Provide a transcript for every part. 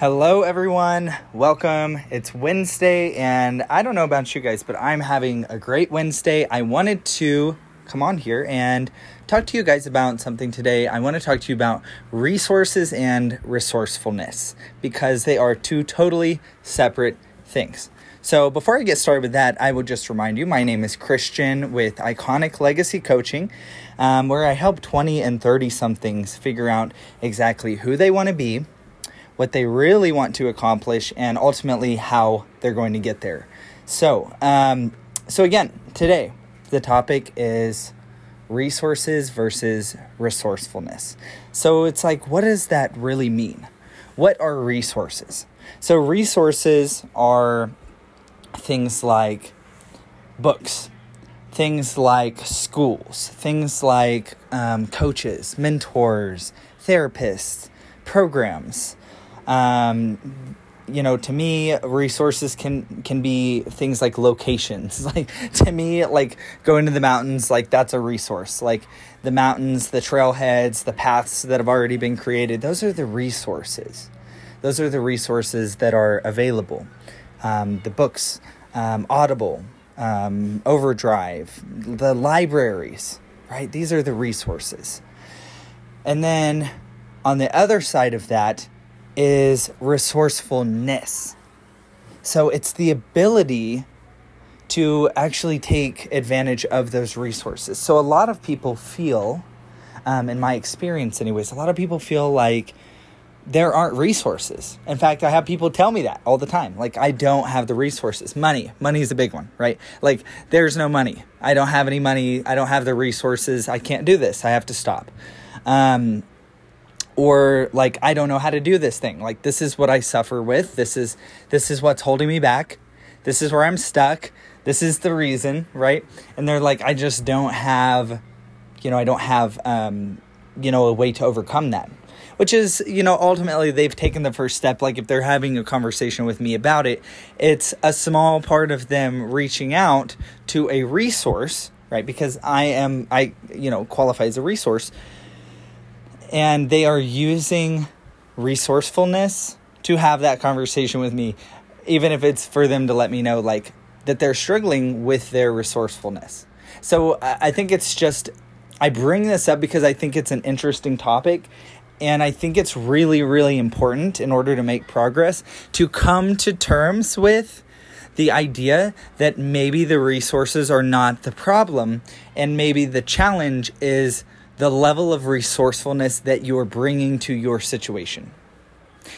Hello, everyone. Welcome. It's Wednesday, and I don't know about you guys, but I'm having a great Wednesday. I wanted to come on here and talk to you guys about something today. I want to talk to you about resources and resourcefulness because they are two totally separate things. So, before I get started with that, I will just remind you my name is Christian with Iconic Legacy Coaching, um, where I help 20 and 30 somethings figure out exactly who they want to be, what they really want to accomplish, and ultimately how they're going to get there. So, um, so again, today the topic is resources versus resourcefulness. So, it's like, what does that really mean? What are resources? So, resources are things like books, things like schools, things like um, coaches, mentors, therapists, programs. Um, you know, to me, resources can can be things like locations. Like to me, like going to the mountains, like that's a resource. Like the mountains, the trailheads, the paths that have already been created. Those are the resources. Those are the resources that are available um, the books, um, Audible, um, Overdrive, the libraries, right? These are the resources. And then on the other side of that is resourcefulness. So it's the ability to actually take advantage of those resources. So a lot of people feel, um, in my experience, anyways, a lot of people feel like there aren't resources. In fact, I have people tell me that all the time. Like, I don't have the resources. Money. Money is a big one, right? Like, there's no money. I don't have any money. I don't have the resources. I can't do this. I have to stop. Um, or like I don't know how to do this thing. Like this is what I suffer with. This is this is what's holding me back. This is where I'm stuck. This is the reason, right? And they're like I just don't have you know, I don't have um you know, a way to overcome that which is, you know, ultimately they've taken the first step. Like if they're having a conversation with me about it, it's a small part of them reaching out to a resource, right? Because I am, I, you know, qualify as a resource. And they are using resourcefulness to have that conversation with me, even if it's for them to let me know, like, that they're struggling with their resourcefulness. So I think it's just I bring this up because I think it's an interesting topic and I think it's really, really important in order to make progress to come to terms with the idea that maybe the resources are not the problem, and maybe the challenge is the level of resourcefulness that you're bringing to your situation.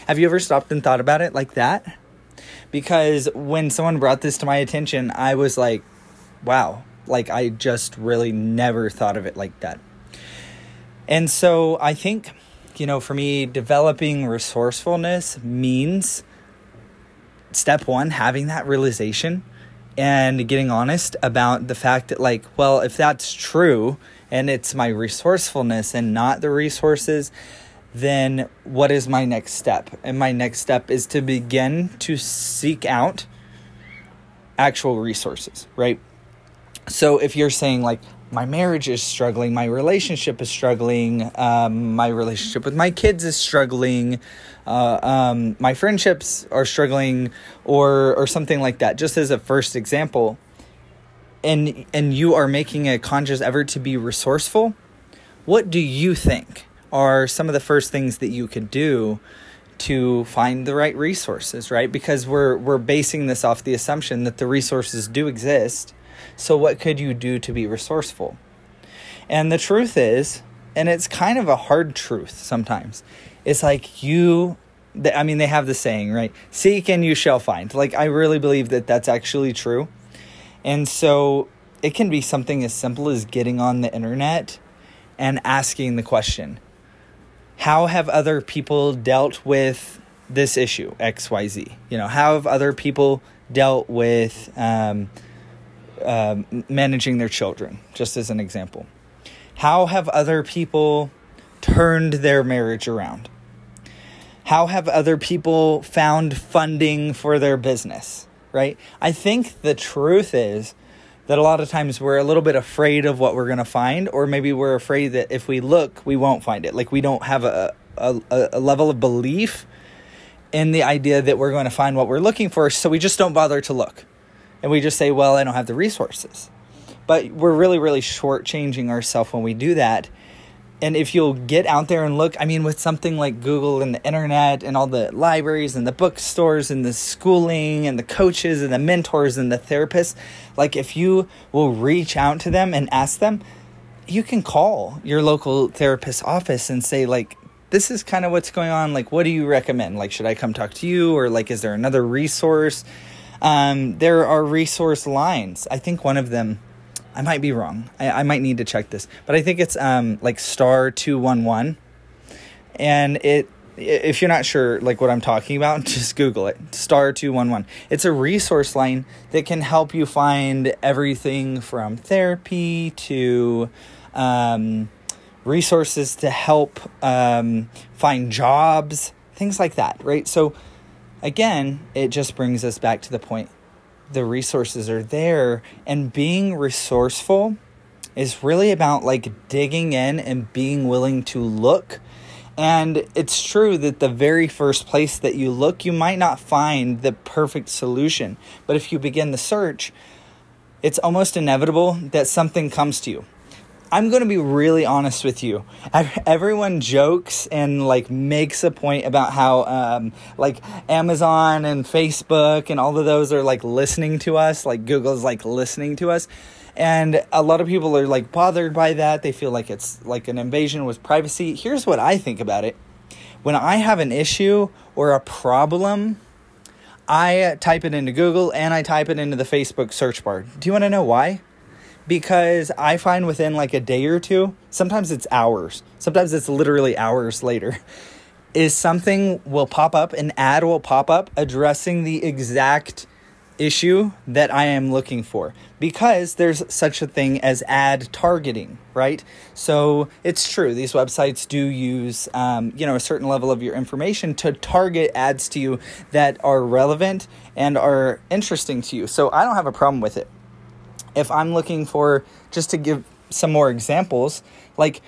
Have you ever stopped and thought about it like that? Because when someone brought this to my attention, I was like, wow, like I just really never thought of it like that. And so I think you know, for me, developing resourcefulness means step one, having that realization and getting honest about the fact that, like, well, if that's true and it's my resourcefulness and not the resources, then what is my next step? And my next step is to begin to seek out actual resources, right? So if you're saying, like, my marriage is struggling, my relationship is struggling, um, my relationship with my kids is struggling, uh, um, my friendships are struggling, or or something like that. Just as a first example, and and you are making a conscious effort to be resourceful. What do you think are some of the first things that you could do to find the right resources? Right, because we're we're basing this off the assumption that the resources do exist so, what could you do to be resourceful? And the truth is, and it's kind of a hard truth sometimes, it's like you, I mean, they have the saying, right? Seek and you shall find. Like, I really believe that that's actually true. And so, it can be something as simple as getting on the internet and asking the question How have other people dealt with this issue, XYZ? You know, how have other people dealt with, um, uh, managing their children, just as an example. How have other people turned their marriage around? How have other people found funding for their business? Right? I think the truth is that a lot of times we're a little bit afraid of what we're going to find, or maybe we're afraid that if we look, we won't find it. Like we don't have a, a, a level of belief in the idea that we're going to find what we're looking for, so we just don't bother to look. And we just say, well, I don't have the resources. But we're really, really shortchanging ourselves when we do that. And if you'll get out there and look, I mean, with something like Google and the internet and all the libraries and the bookstores and the schooling and the coaches and the mentors and the therapists, like if you will reach out to them and ask them, you can call your local therapist office and say, like, this is kind of what's going on. Like, what do you recommend? Like, should I come talk to you? Or, like, is there another resource? Um, there are resource lines. I think one of them, I might be wrong. I, I might need to check this, but I think it's um, like star 211. And it, if you're not sure like what I'm talking about, just Google it. Star 211. It's a resource line that can help you find everything from therapy to um, resources to help um, find jobs, things like that, right? So, again, it just brings us back to the point the resources are there, and being resourceful is really about like digging in and being willing to look. And it's true that the very first place that you look, you might not find the perfect solution. But if you begin the search, it's almost inevitable that something comes to you. I'm going to be really honest with you. Everyone jokes and like makes a point about how um, like Amazon and Facebook and all of those are like listening to us, like Google's like listening to us. And a lot of people are like bothered by that. They feel like it's like an invasion with privacy. Here's what I think about it. When I have an issue or a problem, I type it into Google and I type it into the Facebook search bar. Do you want to know why? Because I find within like a day or two, sometimes it's hours, sometimes it's literally hours later, is something will pop up, an ad will pop up addressing the exact issue that I am looking for because there's such a thing as ad targeting, right? So it's true, these websites do use, um, you know, a certain level of your information to target ads to you that are relevant and are interesting to you. So I don't have a problem with it if I'm looking for, just to give some more examples, like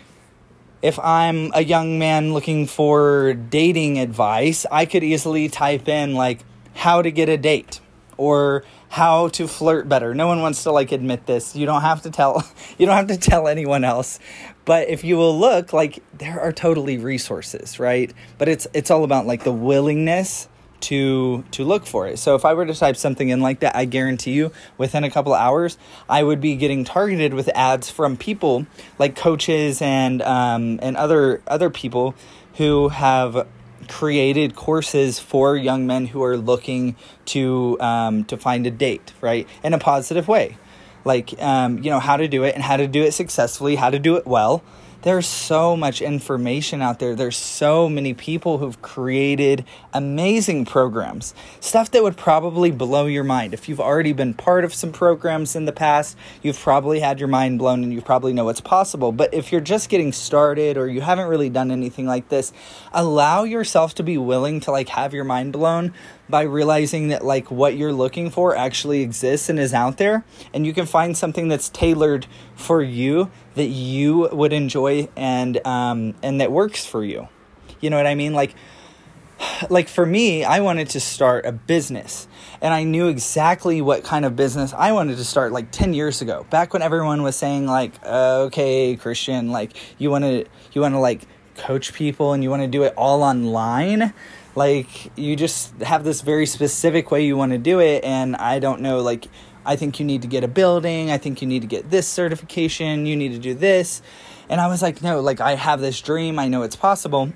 if I'm a young man looking for dating advice, I could easily type in like how to get a date or how to flirt better. No one wants to like admit this. You don't have to tell you don't have to tell anyone else. But if you will look like there are totally resources, right? But it's it's all about like the willingness to to look for it. So if I were to type something in like that, I guarantee you within a couple hours, I would be getting targeted with ads from people like coaches and um, and other other people who have created courses for young men who are looking to um, to find a date, right, in a positive way, like um, you know how to do it and how to do it successfully, how to do it well there's so much information out there. There's so many people who've created amazing programs, stuff that would probably blow your mind. If you've already been part of some programs in the past, you've probably had your mind blown and you probably know what's possible. But if you're just getting started or you haven't really done anything like this, allow yourself to be willing to like have your mind blown by realizing that like what you're looking for actually exists and is out there and you can find something that's tailored for you that you would enjoy and um, and that works for you. You know what i mean? Like like for me i wanted to start a business. And i knew exactly what kind of business i wanted to start like 10 years ago. Back when everyone was saying like okay christian like you want to you want to like coach people and you want to do it all online like you just have this very specific way you want to do it. And i don't know like i think you need to get a building. I think you need to get this certification. You need to do this and i was like no like i have this dream i know it's possible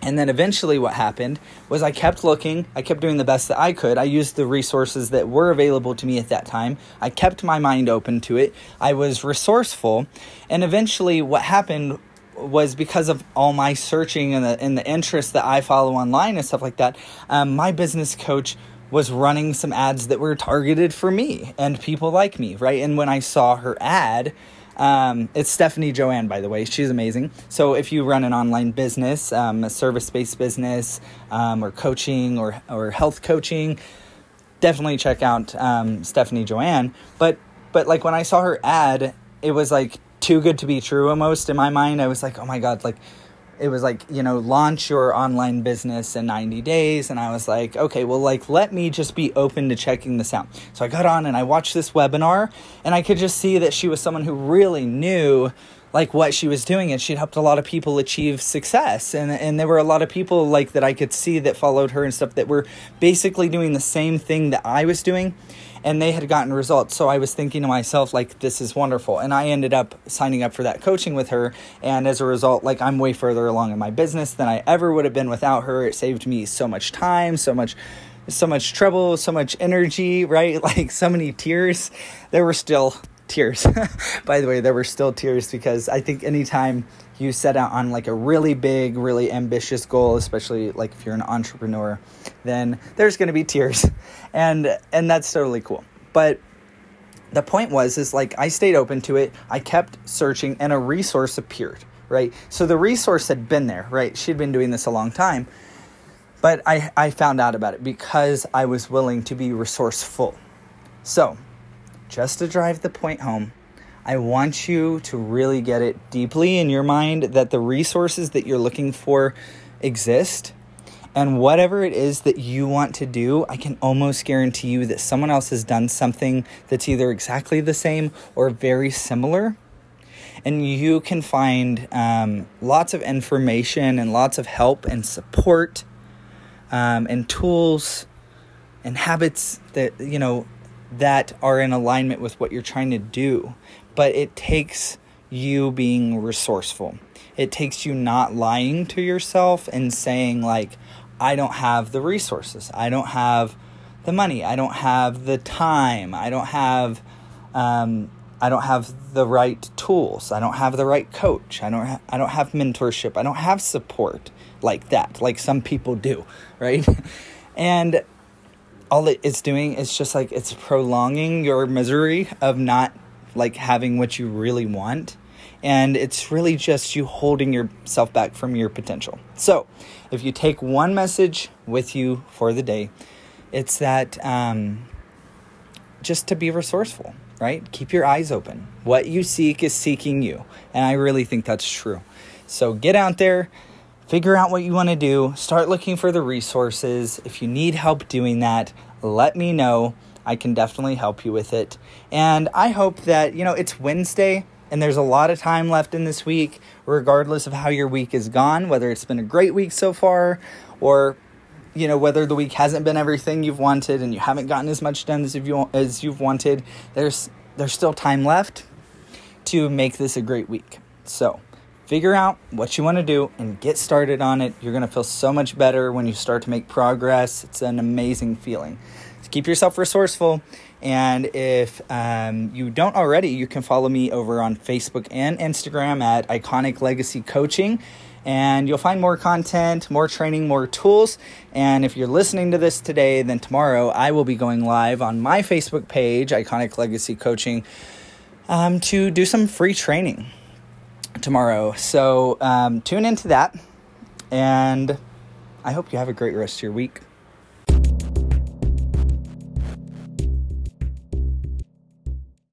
and then eventually what happened was i kept looking i kept doing the best that i could i used the resources that were available to me at that time i kept my mind open to it i was resourceful and eventually what happened was because of all my searching and the, and the interest that I follow online and stuff like that. Um, my business coach was running some ads that were targeted for me and people like me, right? And when I saw her ad, um, it's Stephanie Joanne, by the way. She's amazing. So if you run an online business, um, a service-based business, um, or coaching or or health coaching, definitely check out um, Stephanie Joanne. But but like when I saw her ad, it was like too good to be true almost in my mind. I was like, oh my God, like it was like you know launch your online business in 90 days and i was like okay well like let me just be open to checking this out. So i got on and i watched this webinar and i could just see that she was someone who really knew like what she was doing and she'd helped a lot of people achieve success. And and there were a lot of people like that I could see that followed her and stuff that were basically doing the same thing that I was doing and they had gotten results. So I was thinking to myself, like, this is wonderful. And I ended up signing up for that coaching with her. And as a result, like, I'm way further along in my business than I ever would have been without her. It saved me so much time, so much. So much trouble, so much energy, right? Like so many tears. There were still tears. By the way, there were still tears because I think anytime you set out on like a really big, really ambitious goal, especially like if you're an entrepreneur, then there's going to be tears. And and that's totally cool. But the point was is like I stayed open to it. I kept searching and a resource appeared, right? So the resource had been there, right? She'd been doing this a long time. But I I found out about it because I was willing to be resourceful. So, just to drive the point home, I want you to really get it deeply in your mind that the resources that you're looking for exist. And whatever it is that you want to do, I can almost guarantee you that someone else has done something that's either exactly the same or very similar. And you can find um, lots of information and lots of help and support um, and tools and habits that, you know, that are in alignment with what you're trying to do but it takes you being resourceful. It takes you not lying to yourself and saying, like, I don't have the resources. I don't have the money. I don't have the time. I don't have. Um, I don't have the right tools. I don't have the right coach. I don't. Ha- I don't have mentorship. I don't have support like that, like some people do, right? and all it is doing is just like it's prolonging your misery of not like having what you really want. And it's really just you holding yourself back from your potential. So, if you take one message with you for the day, it's that um, just to be resourceful, right? Keep your eyes open. What you seek is seeking you. And I really think that's true. So, get out there, figure out what you want to do, start looking for the resources. If you need help doing that, let me know. I can definitely help you with it. And I hope that, you know, it's Wednesday and there's a lot of time left in this week, regardless of how your week is gone, whether it's been a great week so far or you know whether the week hasn't been everything you've wanted and you haven't gotten as much done as you as you've wanted there's there's still time left to make this a great week so figure out what you want to do and get started on it you're going to feel so much better when you start to make progress it's an amazing feeling keep yourself resourceful. And if um, you don't already, you can follow me over on Facebook and Instagram at Iconic Legacy Coaching. And you'll find more content, more training, more tools. And if you're listening to this today, then tomorrow I will be going live on my Facebook page, Iconic Legacy Coaching, um, to do some free training tomorrow. So um, tune into that. And I hope you have a great rest of your week.